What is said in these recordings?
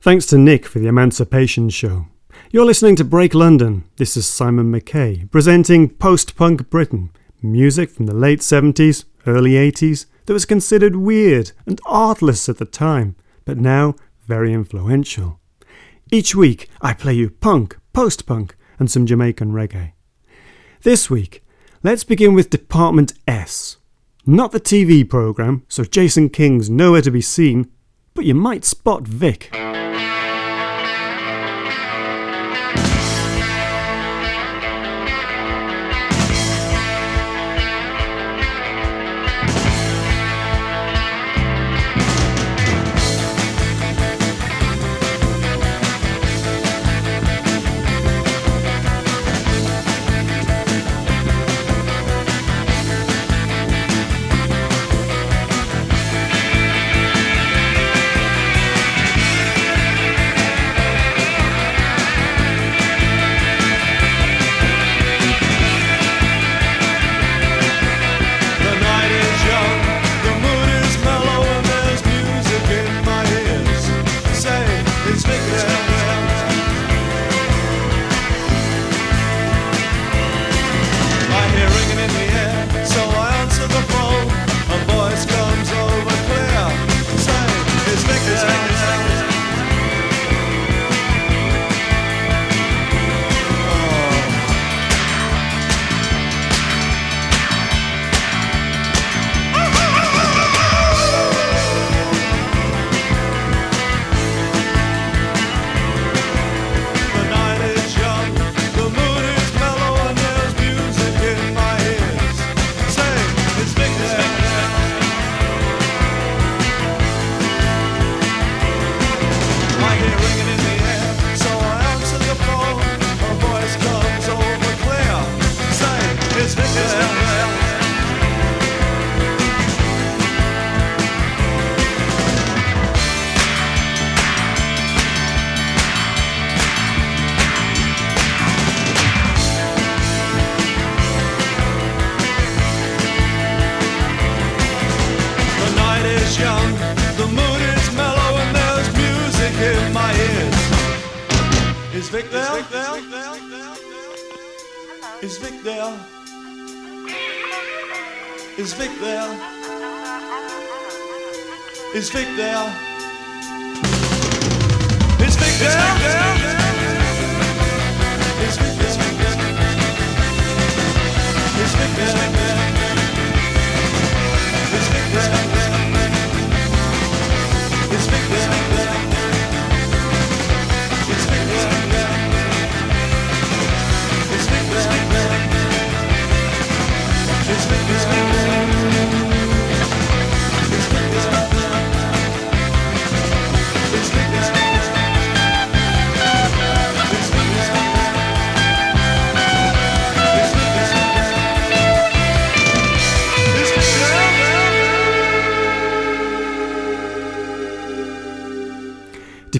Thanks to Nick for the Emancipation Show. You're listening to Break London. This is Simon McKay, presenting post punk Britain, music from the late 70s, early 80s that was considered weird and artless at the time, but now very influential. Each week, I play you punk, post punk, and some Jamaican reggae. This week, let's begin with Department S. Not the TV programme, so Jason King's nowhere to be seen, but you might spot Vic.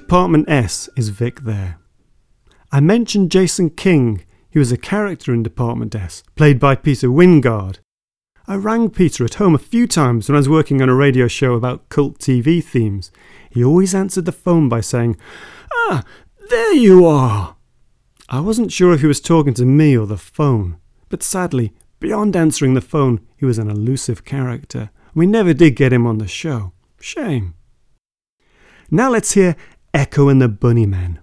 Department S is Vic there. I mentioned Jason King, he was a character in Department S, played by Peter Wyngarde. I rang Peter at home a few times when I was working on a radio show about cult TV themes. He always answered the phone by saying, Ah, there you are! I wasn't sure if he was talking to me or the phone, but sadly, beyond answering the phone, he was an elusive character. We never did get him on the show. Shame. Now let's hear Echo and the Bunnymen.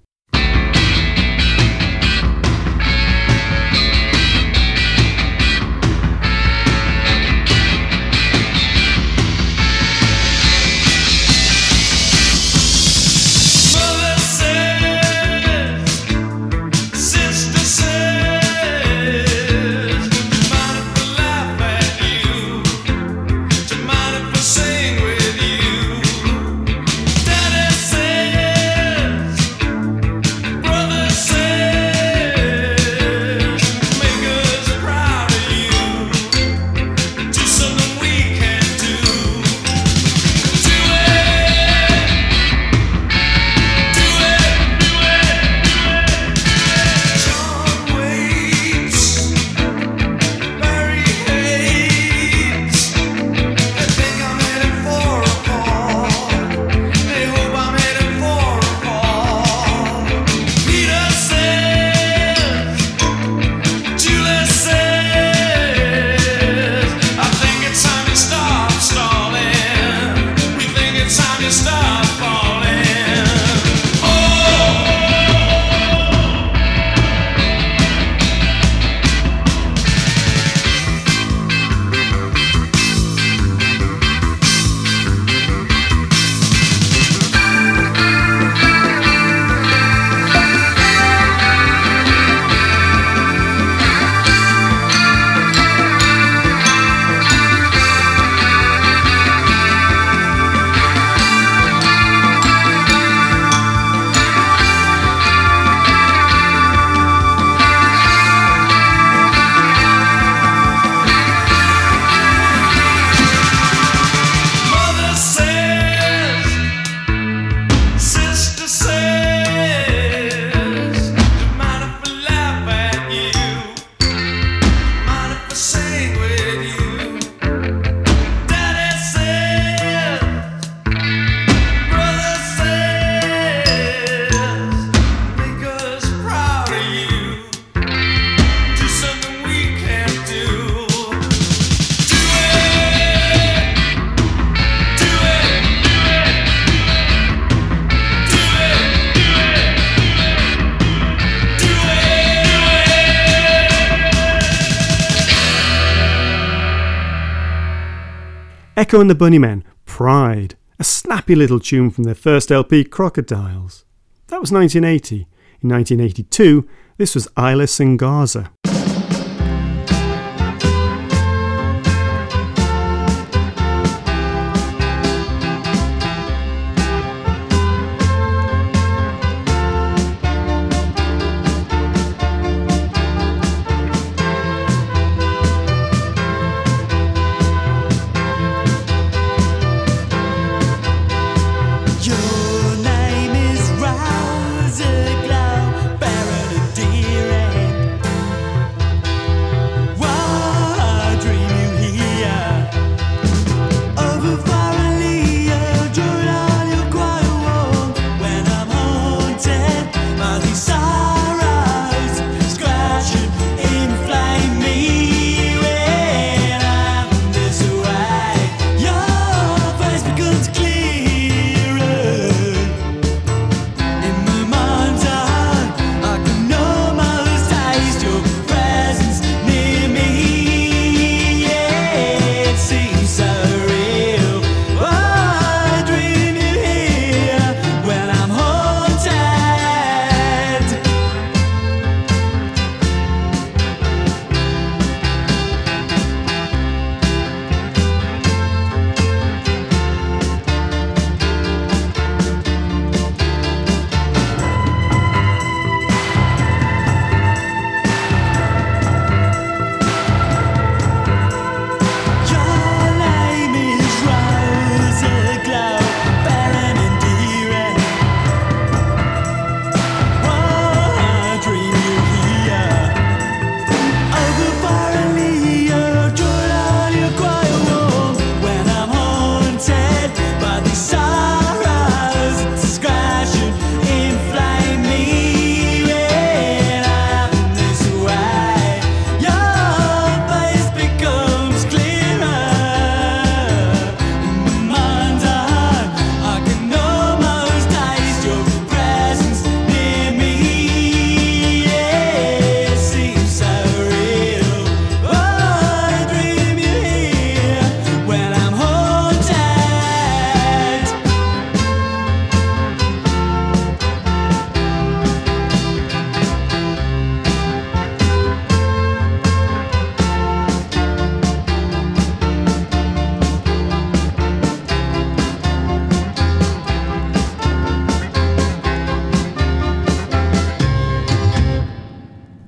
Echo and the Bunnymen, Pride, a snappy little tune from their first LP, Crocodiles. That was 1980. In 1982, this was Eyeless In Gaza.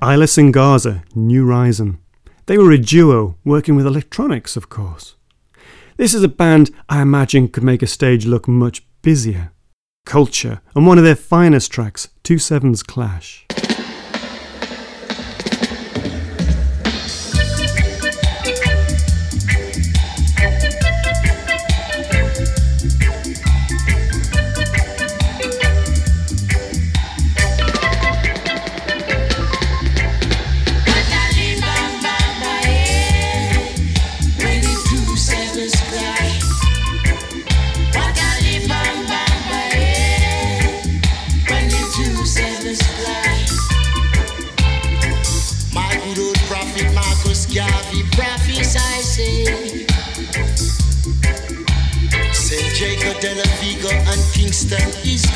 Eyeless In Gaza, New Risen. They were a duo, working with electronics, of course. This is a band I imagine could make a stage look much busier. Culture, and one of their finest tracks, Two Sevens Clash.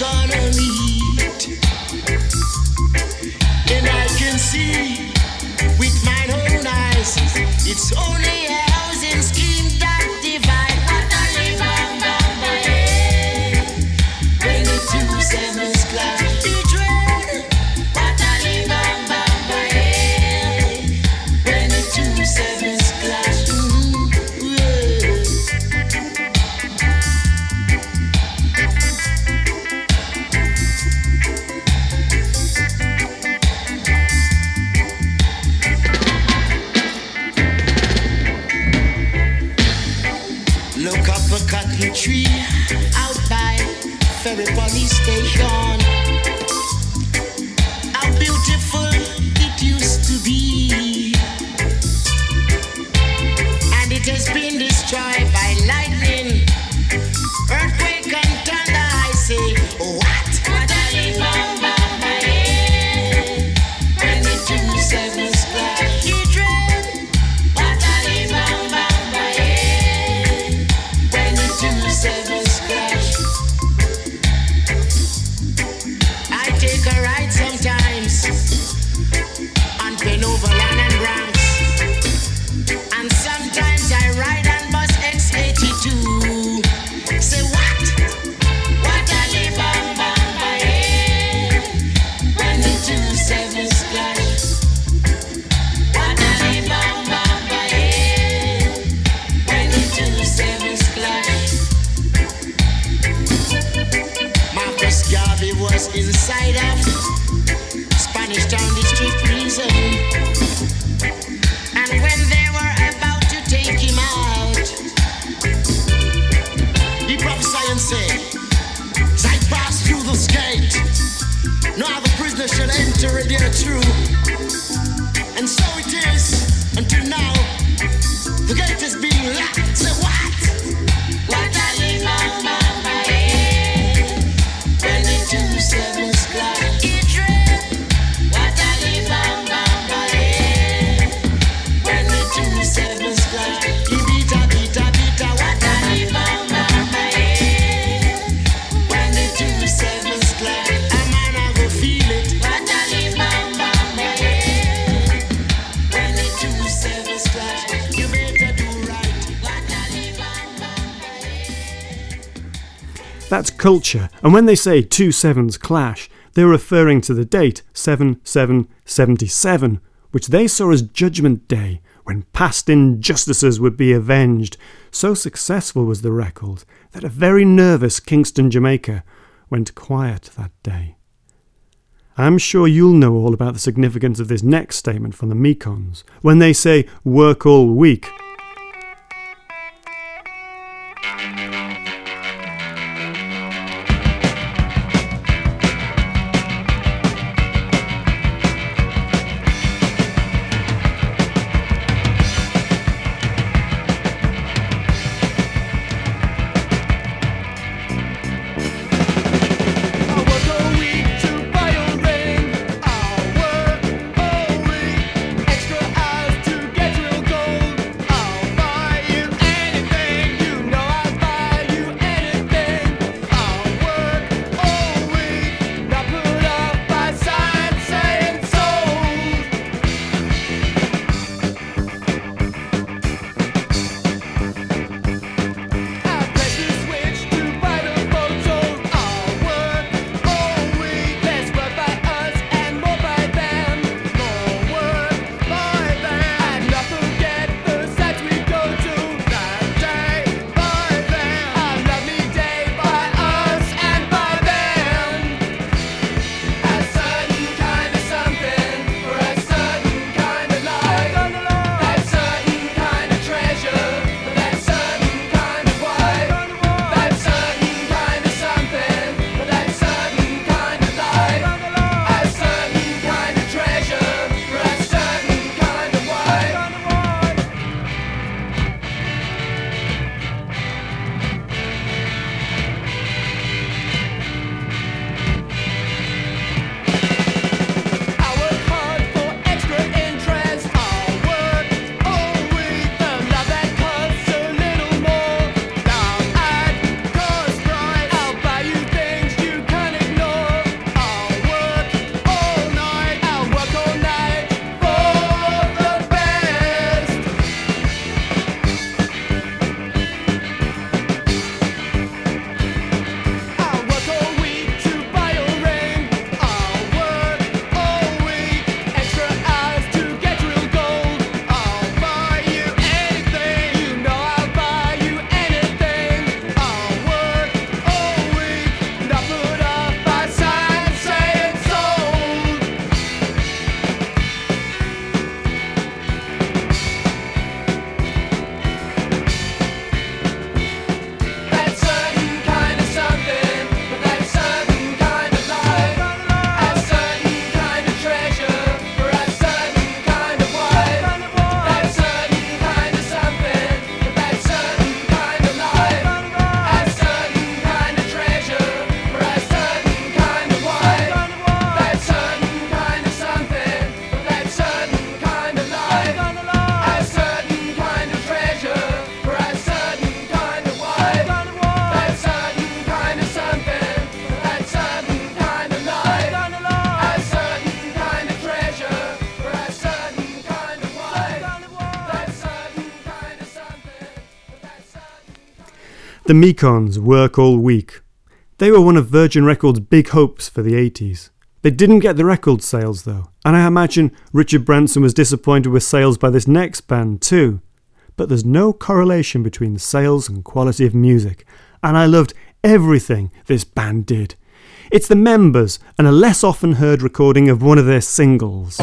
gonna. And I can see with my own eyes, it's only That's culture, and when they say two sevens clash, they're referring to the date 7777, which they saw as Judgment Day, when past injustices would be avenged. So successful was the record that a very nervous Kingston, Jamaica, went quiet that day. I'm sure you'll know all about the significance of this next statement from the Mekons when they say work all week The Mekons work all week. They were one of Virgin Records' big hopes for the 80s. They didn't get the record sales though, and I imagine Richard Branson was disappointed with sales by this next band too. But there's no correlation between sales and quality of music, and I loved everything this band did. It's the members and a less often heard recording of one of their singles.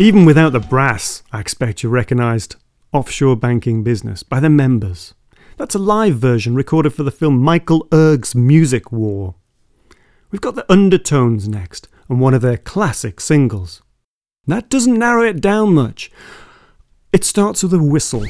Even without the brass, I expect you recognised Offshore Banking Business by the members. That's a live version recorded for the film Michael Erg's Music War. We've got the Undertones next, and one of their classic singles. That doesn't narrow it down much. It starts with a whistle.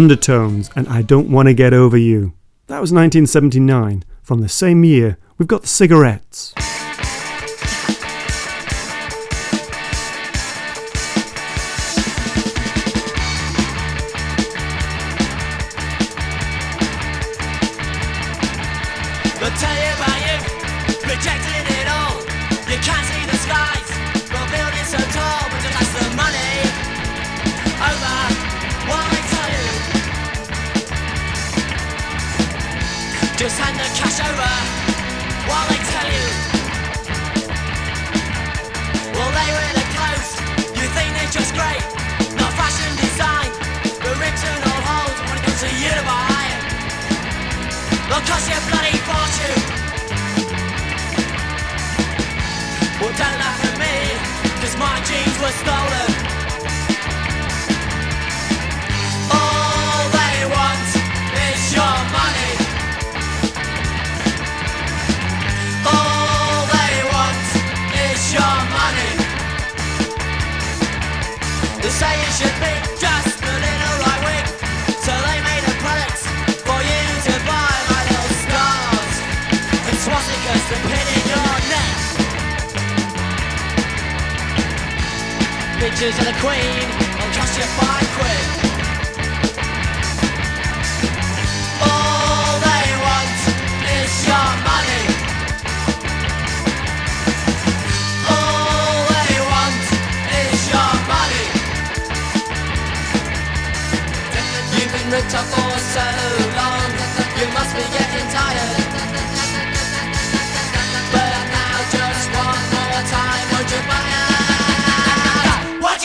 Undertones and I Don't Want to Get Over You. That was 1979. From the same year, we've got the cigarettes. Don't laugh at me, cause my jeans were stolen. All they want is your money. All they want is your money. They say you should be Pictures of the Queen will cost you five quid. All they want is your money. All they want is your money. You've been ripped off for so long, you must be getting tired. But now just one more time, won't you buy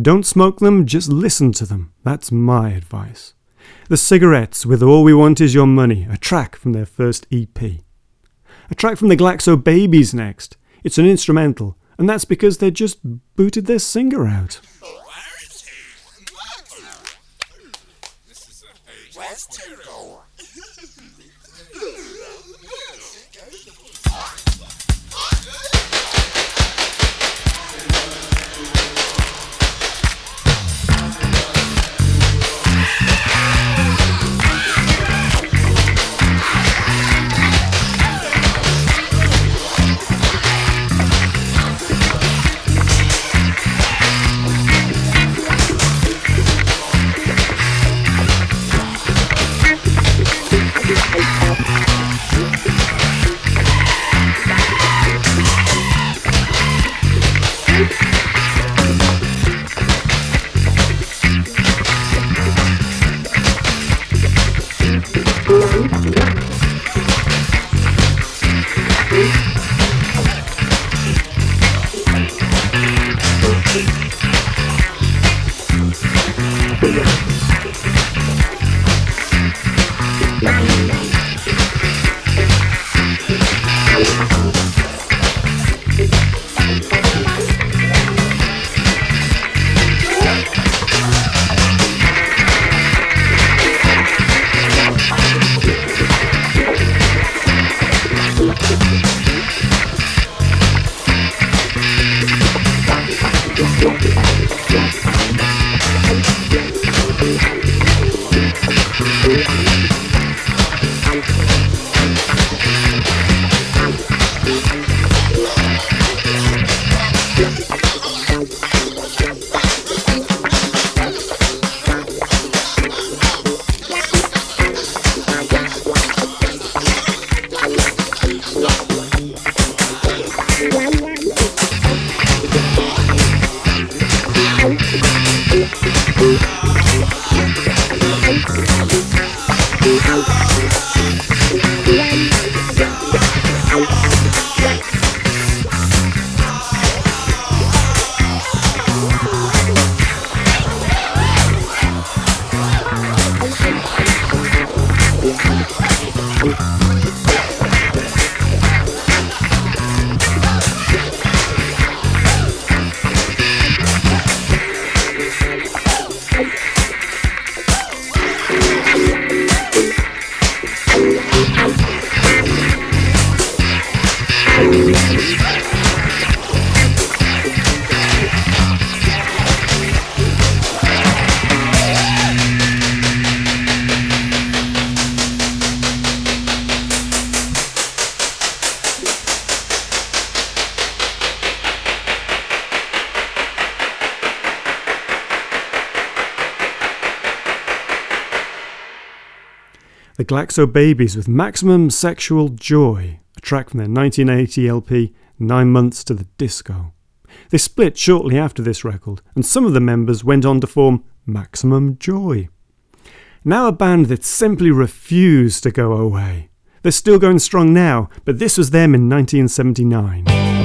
Don't smoke them, just listen to them. That's my advice. The Cigarettes with All We Want Is Your Money, a track from their first EP. A track from the Glaxo Babies next. It's an instrumental, and that's because they just booted their singer out. Thank Glaxo Babies with Maximum Sexual Joy, a track from their 1980 LP, Nine Months to the Disco. They split shortly after this record, and some of the members went on to form Maximum Joy. Now a band that simply refused to go away. They're still going strong now, but this was them in 1979.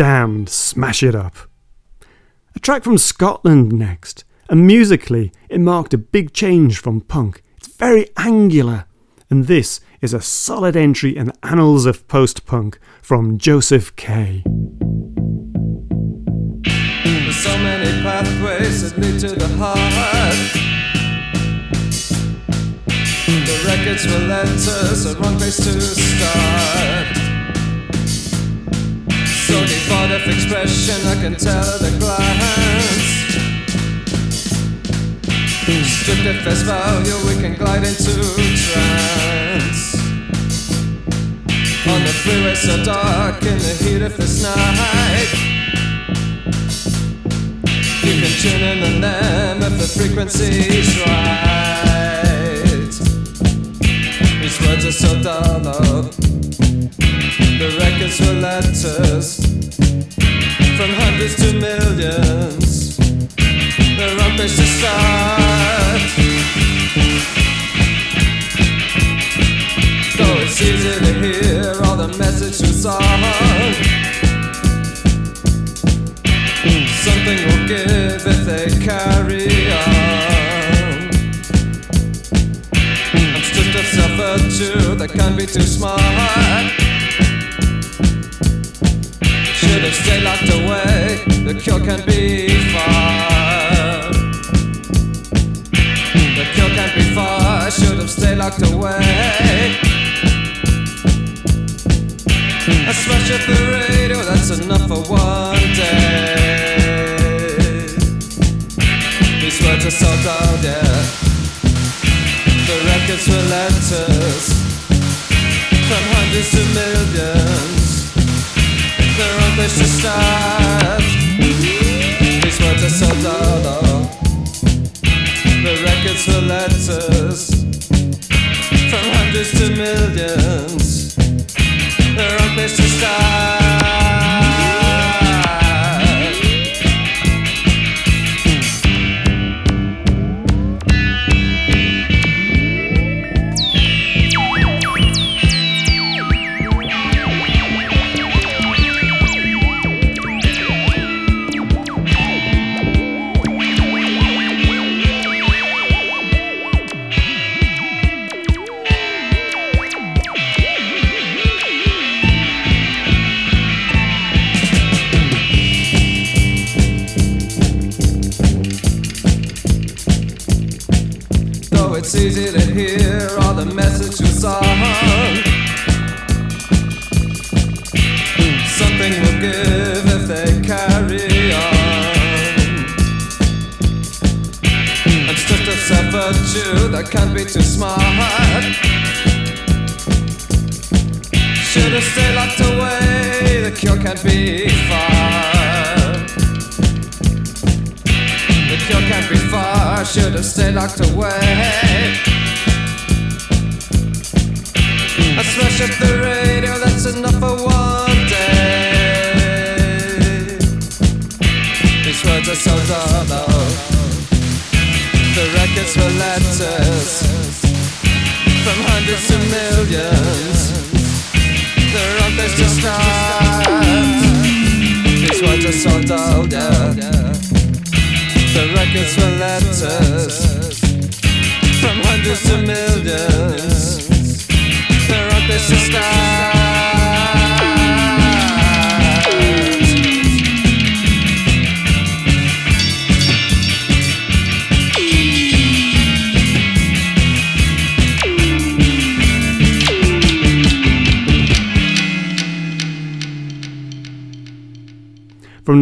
Damned Smash It Up. A track from Scotland next, and musically it marked a big change from punk. It's very angular, and this is a solid entry in the annals of post punk from Josef K. There's so many pathways that lead to the heart. The records were letters, wrong place to start. So devoid of expression, I can tell at a glance. Stripped at face value, we can glide into trance. On the freeway so dark in the heat of this night. You can tune in on them if the frequency's right. These words are so dull. The records were letters from hundreds to millions. The wrong place to start. Though it's easy to hear all the message through. Something will give if they carry on. I'm of self virtue that can't be too smart should have stayed locked away. The cure can be far. The cure can be far. I should have stayed locked away. I smash up the radio, that's enough for one day. These words are so cold, yeah. The records relentless from hundreds to millions trudnych ścieżkach These words are so dull The records for letters From hundreds to millions. They're on places to start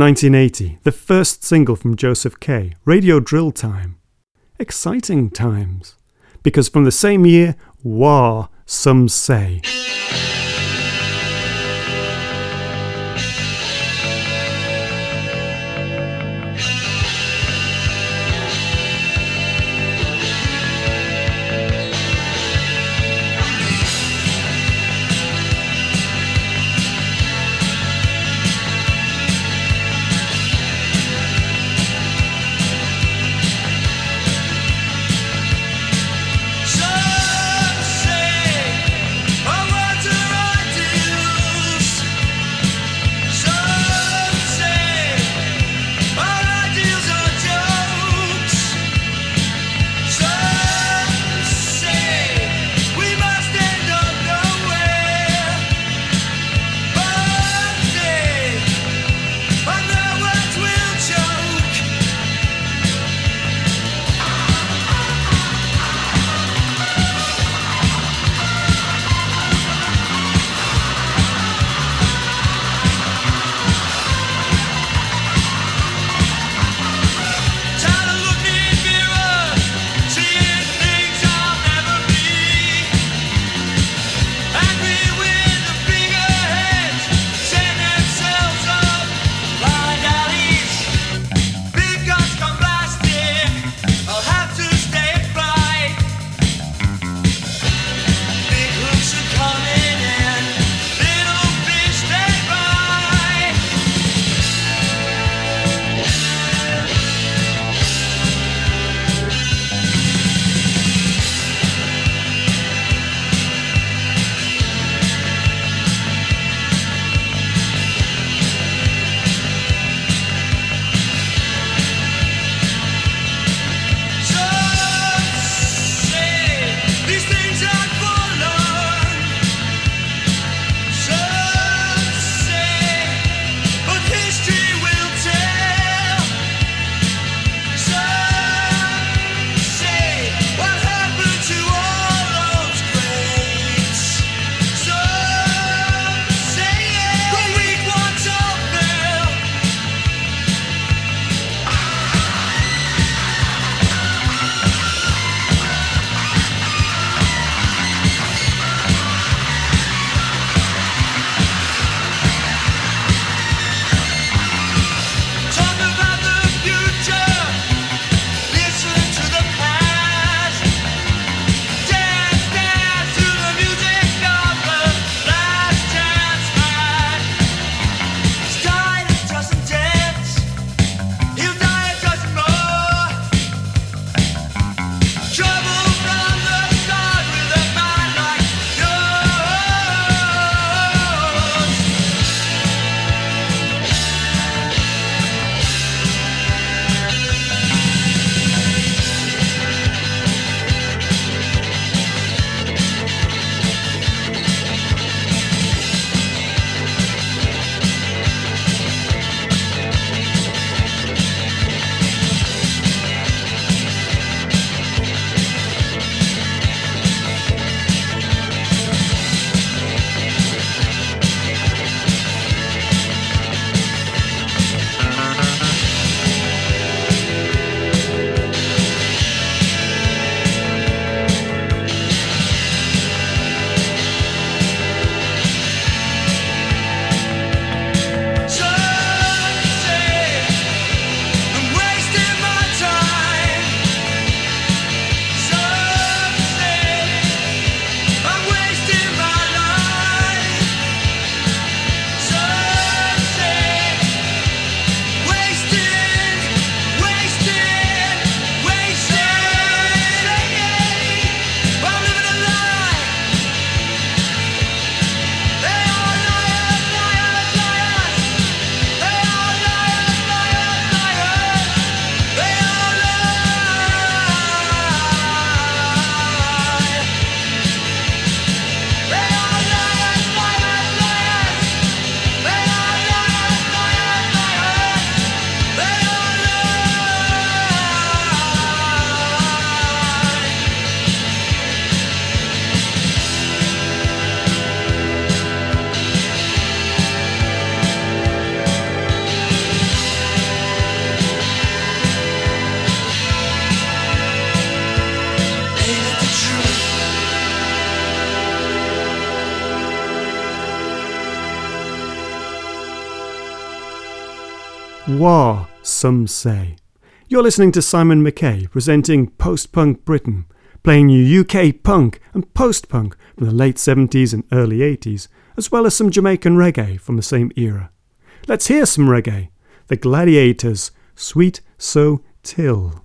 1980, the first single from Josef K, Radio Drill Time. Exciting times. Because from the same year, Wah!, some say. some say. You're listening to Simon McKay presenting Post Punk Britain, playing you UK punk and post punk from the late 70s and early 80s, as well as some Jamaican reggae from the same era. Let's hear some reggae. The Gladiators, Sweet So Till.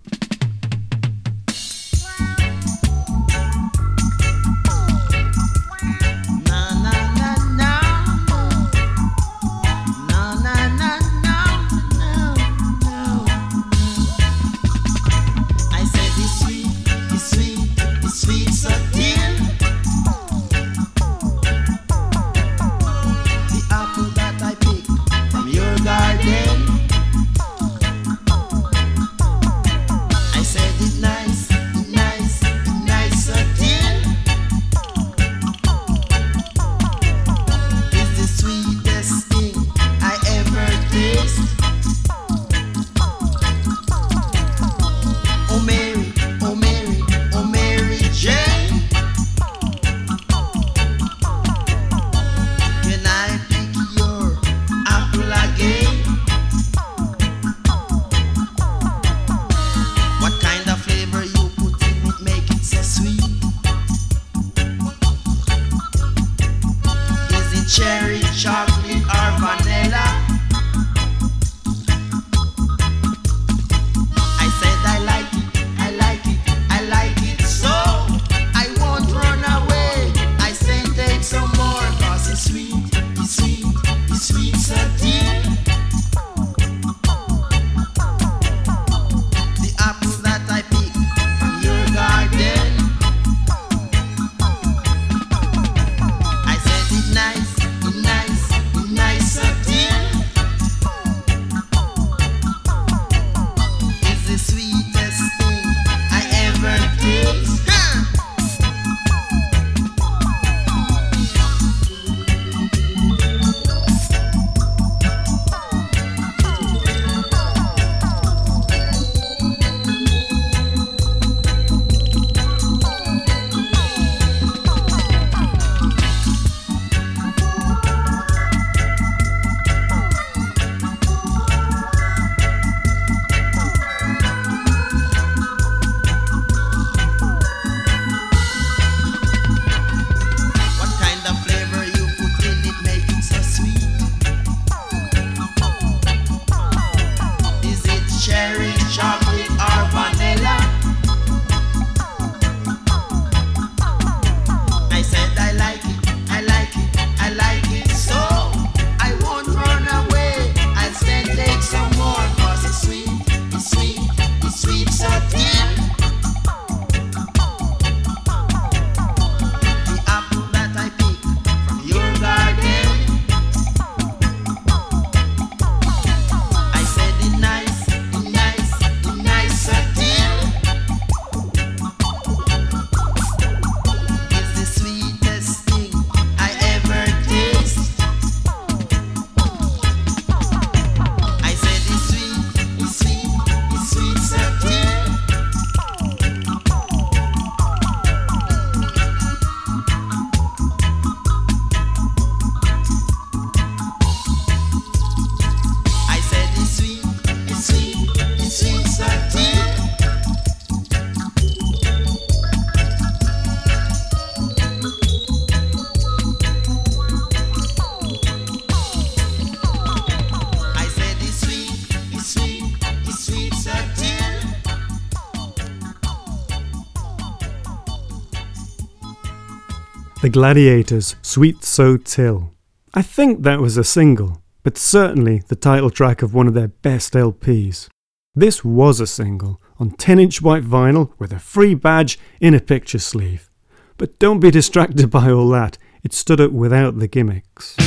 Gladiators, Sweet So Till. I think that was a single, but certainly the title track of one of their best LPs. This was a single, on 10 inch white vinyl with a free badge in a picture sleeve. But don't be distracted by all that, it stood up without the gimmicks.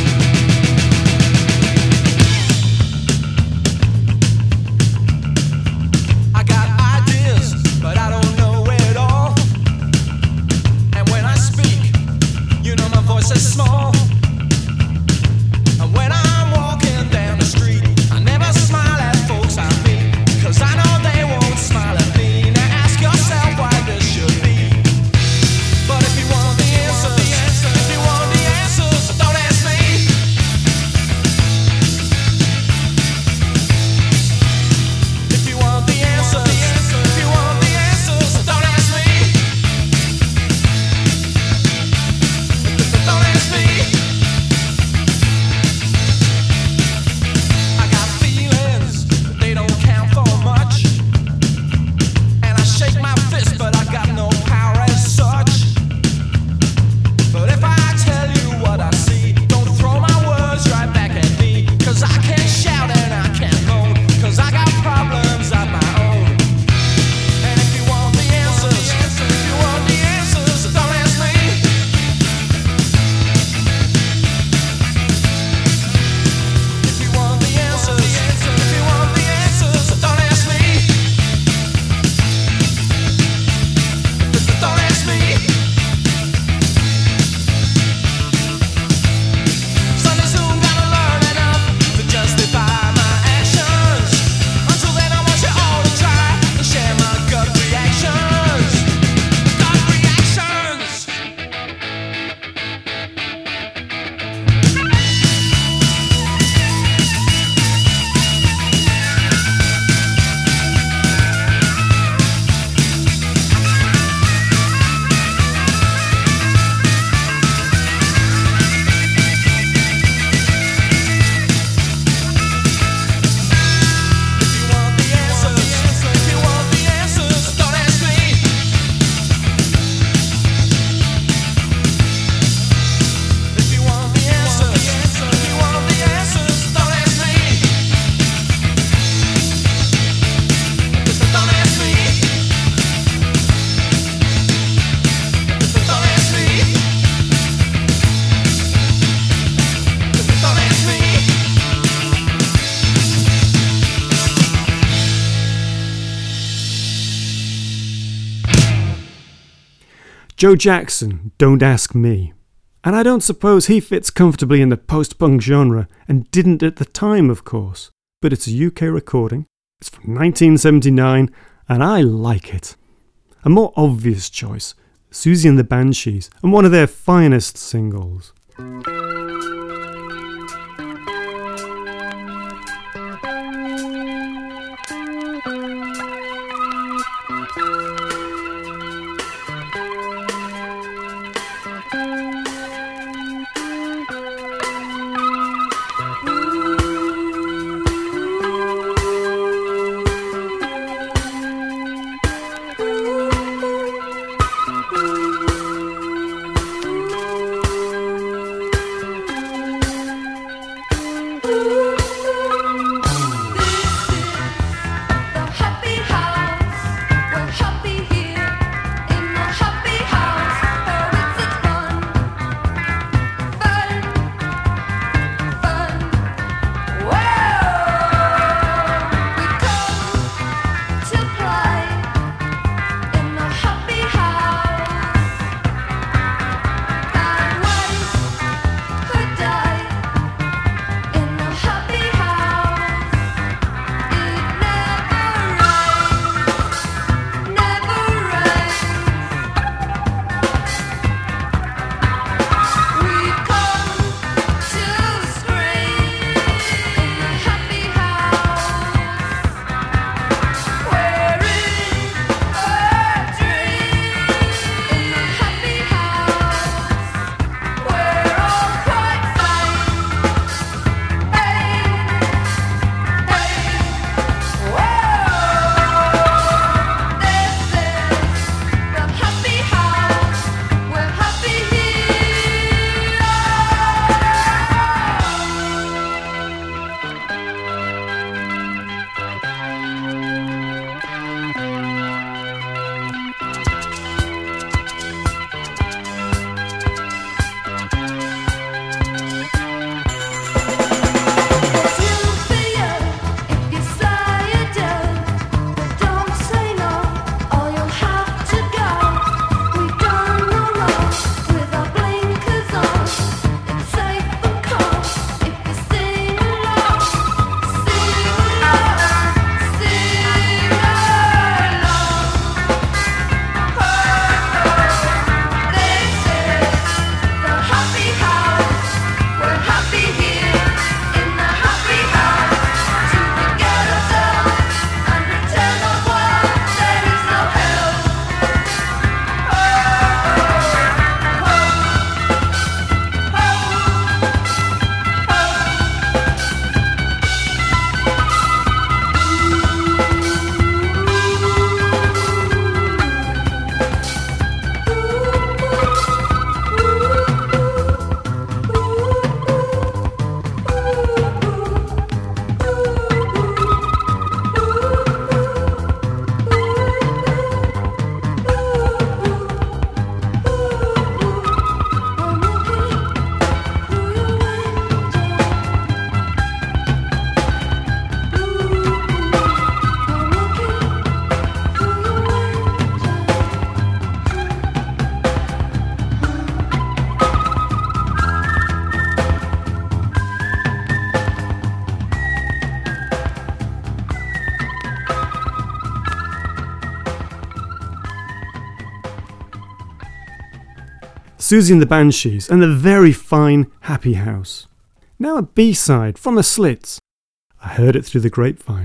Joe Jackson, Don't Ask Me. And I don't suppose he fits comfortably in the post punk genre, and didn't at the time, of course. But it's a UK recording, it's from 1979, and I like it. A more obvious choice Siouxsie and the Banshees, and one of their finest singles. Siouxsie and the Banshees, and the very fine Happy House. Now a B side from the Slits. I heard it through the grapevine.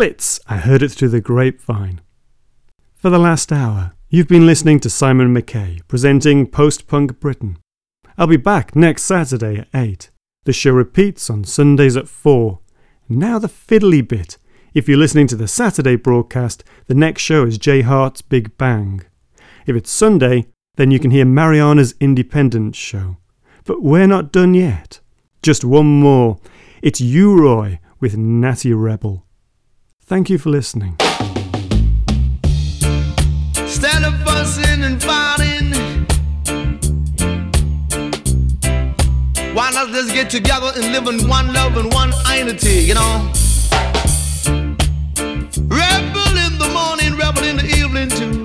Slits, I heard it through the grapevine. For the last hour, you've been listening to Simon McKay presenting Post Punk Britain. I'll be back next Saturday at 8. The show repeats on Sundays at 4. Now the fiddly bit. If you're listening to the Saturday broadcast, the next show is Jay Hart's Big Bang. If it's Sunday, then you can hear Mariana's Independence show. But we're not done yet. Just one more. It's U Roy with Natty Rebel. Thank you for listening. Instead of fussing and fighting, why not just get together and live in one love and one unity, you know? Rebel in the morning, rebel in the evening too.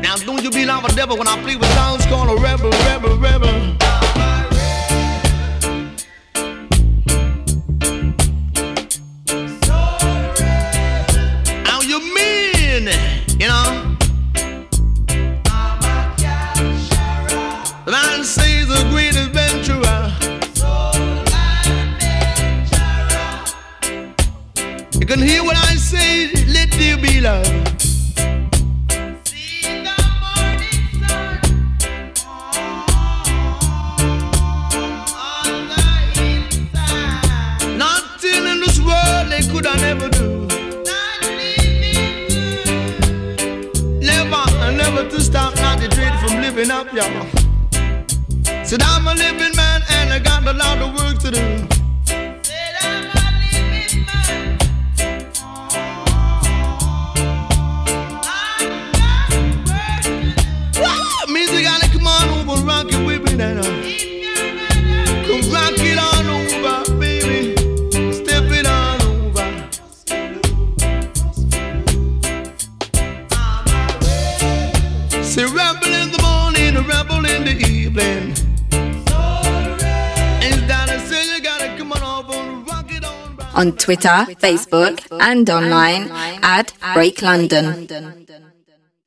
Now don't you be like a devil when I play with sounds called a rebel, rebel, rebel. Twitter, Facebook, and online, at Break London.